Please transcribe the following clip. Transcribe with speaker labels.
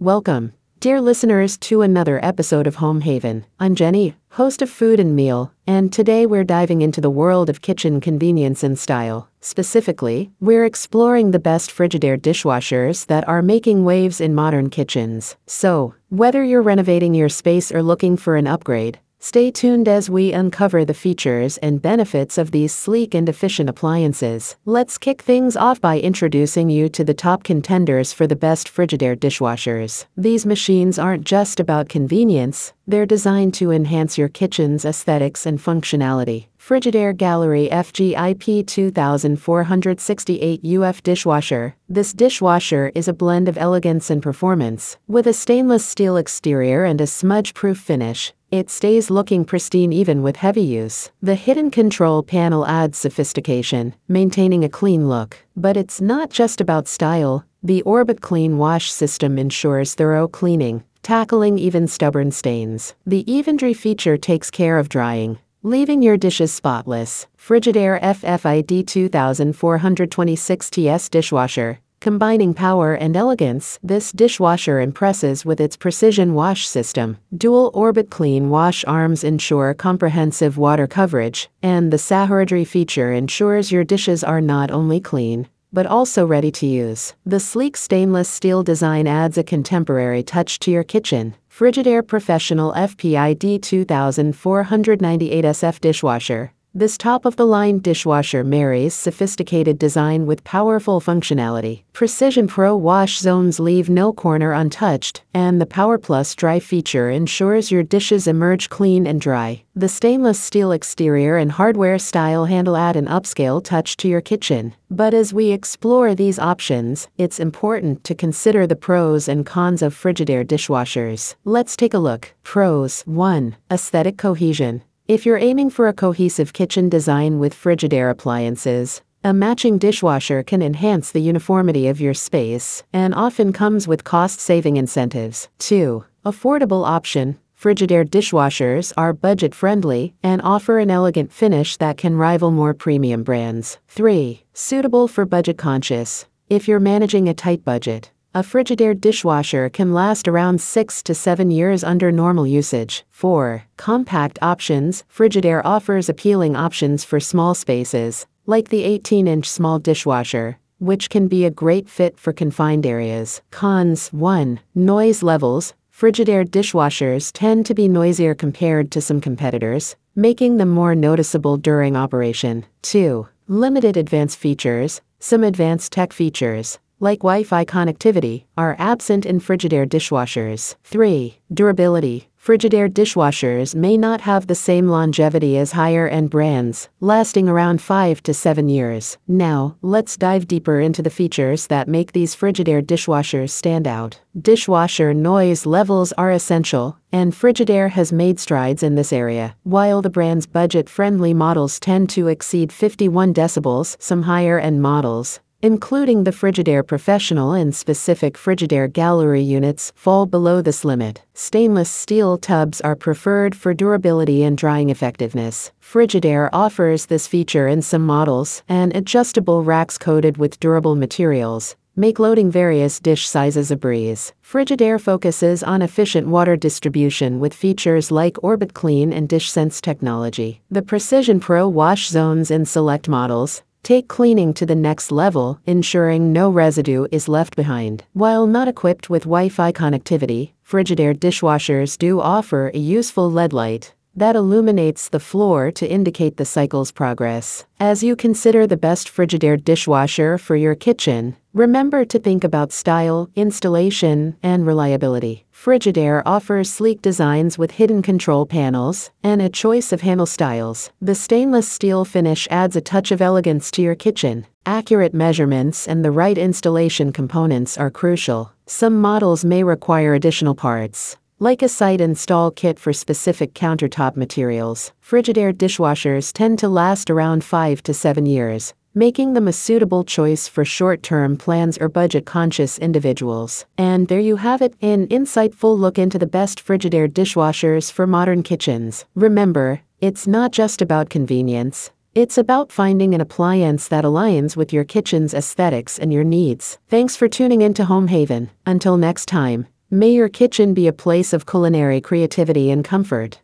Speaker 1: Welcome, dear listeners, to another episode of Home Haven. I'm Jenny, host of Food and Meal, and today we're diving into the world of kitchen convenience and style. Specifically, we're exploring the best Frigidaire dishwashers that are making waves in modern kitchens. So, whether you're renovating your space or looking for an upgrade, Stay tuned as we uncover the features and benefits of these sleek and efficient appliances. Let's kick things off by introducing you to the top contenders for the best Frigidaire dishwashers. These machines aren't just about convenience, they're designed to enhance your kitchen's aesthetics and functionality. Frigidaire Gallery FGIP 2468 UF dishwasher. This dishwasher is a blend of elegance and performance. With a stainless steel exterior and a smudge-proof finish, it stays looking pristine even with heavy use. The hidden control panel adds sophistication, maintaining a clean look. But it's not just about style. The Orbit Clean Wash system ensures thorough cleaning, tackling even stubborn stains. The Evendry feature takes care of drying, leaving your dishes spotless. Frigidaire FFID 2426 TS dishwasher. Combining power and elegance, this dishwasher impresses with its precision wash system. Dual orbit clean wash arms ensure comprehensive water coverage, and the Sahradry feature ensures your dishes are not only clean, but also ready to use. The sleek stainless steel design adds a contemporary touch to your kitchen. Frigidaire Professional FPID 2498 SF dishwasher. This top of the line dishwasher marries sophisticated design with powerful functionality. Precision Pro wash zones leave no corner untouched, and the Power Plus dry feature ensures your dishes emerge clean and dry. The stainless steel exterior and hardware style handle add an upscale touch to your kitchen. But as we explore these options, it's important to consider the pros and cons of Frigidaire dishwashers. Let's take a look. Pros 1. Aesthetic cohesion. If you're aiming for a cohesive kitchen design with Frigidaire appliances, a matching dishwasher can enhance the uniformity of your space and often comes with cost saving incentives. 2. Affordable option. Frigidaire dishwashers are budget friendly and offer an elegant finish that can rival more premium brands. 3. Suitable for budget conscious. If you're managing a tight budget, a Frigidaire dishwasher can last around 6 to 7 years under normal usage. 4. Compact options Frigidaire offers appealing options for small spaces, like the 18 inch small dishwasher, which can be a great fit for confined areas. Cons 1. Noise levels Frigidaire dishwashers tend to be noisier compared to some competitors, making them more noticeable during operation. 2. Limited advanced features Some advanced tech features, like Wi-Fi connectivity, are absent in Frigidaire dishwashers. 3. Durability. Frigidaire dishwashers may not have the same longevity as higher-end brands, lasting around 5 to 7 years. Now, let's dive deeper into the features that make these Frigidaire dishwashers stand out. Dishwasher noise levels are essential, and Frigidaire has made strides in this area. While the brand's budget-friendly models tend to exceed 51 decibels, some higher-end models, including the Frigidaire Professional and specific Frigidaire Gallery units, fall below this limit. Stainless steel tubs are preferred for durability and drying effectiveness. Frigidaire offers this feature in some models, and adjustable racks coated with durable materials make loading various dish sizes a breeze. Frigidaire focuses on efficient water distribution with features like Orbit Clean and DishSense technology. The Precision Pro wash zones in select models, Take cleaning to the next level, ensuring no residue is left behind. While not equipped with Wi-Fi connectivity, Frigidaire dishwashers do offer a useful LED light that illuminates the floor to indicate the cycle's progress. As you consider the best Frigidaire dishwasher for your kitchen, remember to think about style, installation, and reliability. Frigidaire offers sleek designs with hidden control panels and a choice of handle styles. The stainless steel finish adds a touch of elegance to your kitchen. Accurate measurements and the right installation components are crucial. Some models may require additional parts, like a site install kit for specific countertop materials, Frigidaire dishwashers tend to last around 5 to 7 years, making them a suitable choice for short-term plans or budget-conscious individuals. And there you have it, an insightful look into the best Frigidaire dishwashers for modern kitchens. Remember, it's not just about convenience. It's about finding an appliance that aligns with your kitchen's aesthetics and your needs. Thanks for tuning in to Home Haven. Until next time, May your kitchen be a place of culinary creativity and comfort.